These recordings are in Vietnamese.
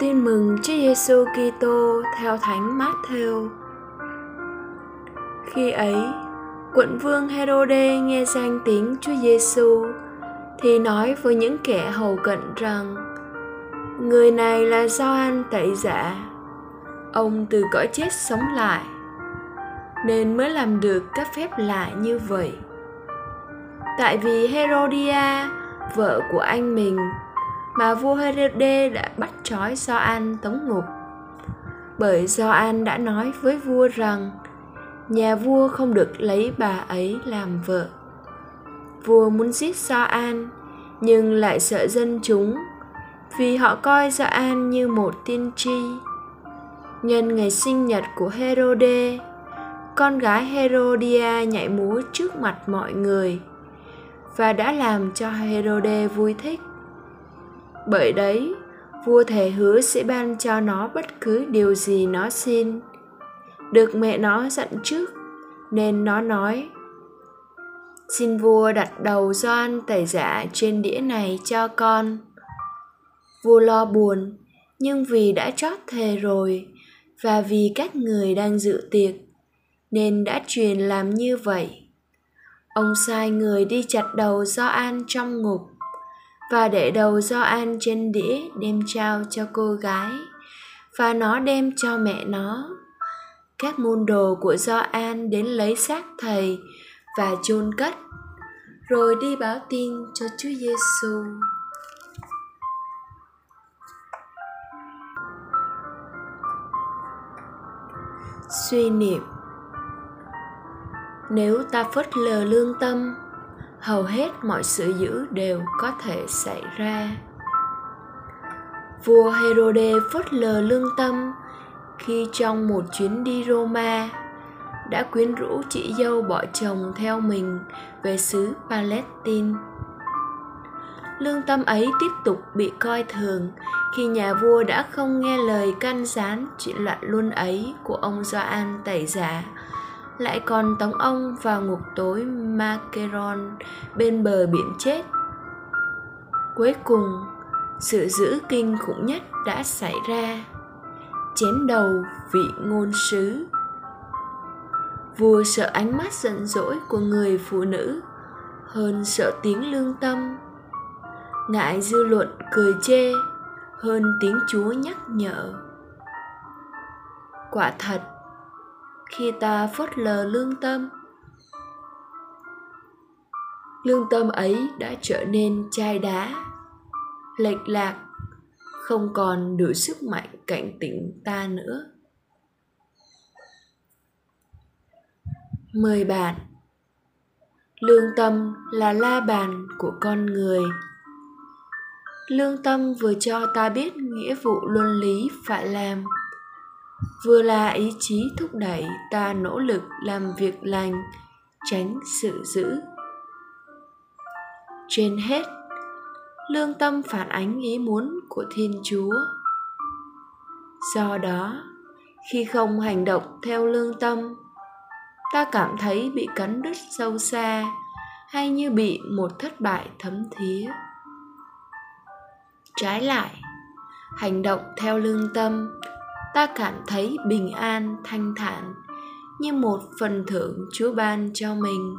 Tin mừng Chúa Giêsu Kitô theo Thánh Matthew. Khi ấy, quận vương Herode nghe danh tiếng Chúa Giêsu thì nói với những kẻ hầu cận rằng người này là Gioan tẩy giả ông từ cõi chết sống lại nên mới làm được các phép lạ như vậy tại vì Herodia vợ của anh mình mà vua Herode đã bắt trói Gioan tống ngục. Bởi Gioan đã nói với vua rằng, nhà vua không được lấy bà ấy làm vợ. Vua muốn giết Gioan, nhưng lại sợ dân chúng, vì họ coi Gioan như một tiên tri. Nhân ngày sinh nhật của Herode con gái Herodia nhảy múa trước mặt mọi người và đã làm cho Herode vui thích bởi đấy, vua thề hứa sẽ ban cho nó bất cứ điều gì nó xin. Được mẹ nó dặn trước, nên nó nói, xin vua đặt đầu doan tẩy giả trên đĩa này cho con. Vua lo buồn, nhưng vì đã chót thề rồi và vì các người đang dự tiệc, nên đã truyền làm như vậy. Ông sai người đi chặt đầu do an trong ngục và để đầu do an trên đĩa đem trao cho cô gái và nó đem cho mẹ nó các môn đồ của do an đến lấy xác thầy và chôn cất rồi đi báo tin cho Chúa Giêsu. Suy niệm Nếu ta phớt lờ lương tâm, hầu hết mọi sự dữ đều có thể xảy ra. Vua Herode phớt lờ lương tâm khi trong một chuyến đi Roma đã quyến rũ chị dâu bỏ chồng theo mình về xứ Palestine. Lương tâm ấy tiếp tục bị coi thường khi nhà vua đã không nghe lời can gián chuyện loạn luân ấy của ông Gioan tẩy giả, lại còn tống ông vào ngục tối macaron bên bờ biển chết. Cuối cùng, sự dữ kinh khủng nhất đã xảy ra. Chém đầu vị ngôn sứ vua sợ ánh mắt giận dỗi của người phụ nữ hơn sợ tiếng lương tâm ngại dư luận cười chê hơn tiếng chúa nhắc nhở quả thật khi ta phớt lờ lương tâm. Lương tâm ấy đã trở nên chai đá, lệch lạc, không còn đủ sức mạnh cảnh tỉnh ta nữa. Mời bạn, lương tâm là la bàn của con người. Lương tâm vừa cho ta biết nghĩa vụ luân lý phải làm vừa là ý chí thúc đẩy, ta nỗ lực làm việc lành, tránh sự dữ trên hết, lương tâm phản ánh ý muốn của thiên chúa. Do đó, khi không hành động theo lương tâm, ta cảm thấy bị cắn đứt sâu xa hay như bị một thất bại thấm thía. Trái lại, hành động theo lương tâm ta cảm thấy bình an, thanh thản, như một phần thưởng chúa ban cho mình.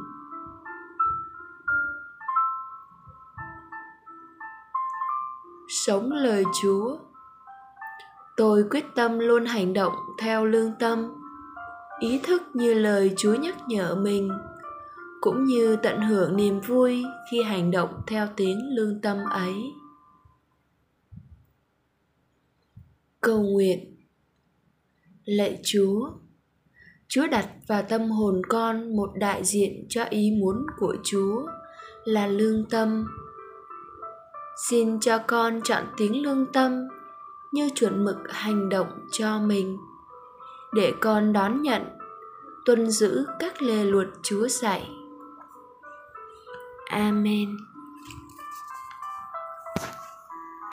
Sống lời chúa. Tôi quyết tâm luôn hành động theo lương tâm, ý thức như lời chúa nhắc nhở mình, cũng như tận hưởng niềm vui khi hành động theo tiếng lương tâm ấy. Cầu nguyện lạy chúa. Chúa đặt vào tâm hồn con một đại diện cho ý muốn của chúa là lương tâm. Xin cho con chọn tiếng lương tâm như chuẩn mực hành động cho mình, để con đón nhận, tuân giữ các lề luật chúa dạy. Amen.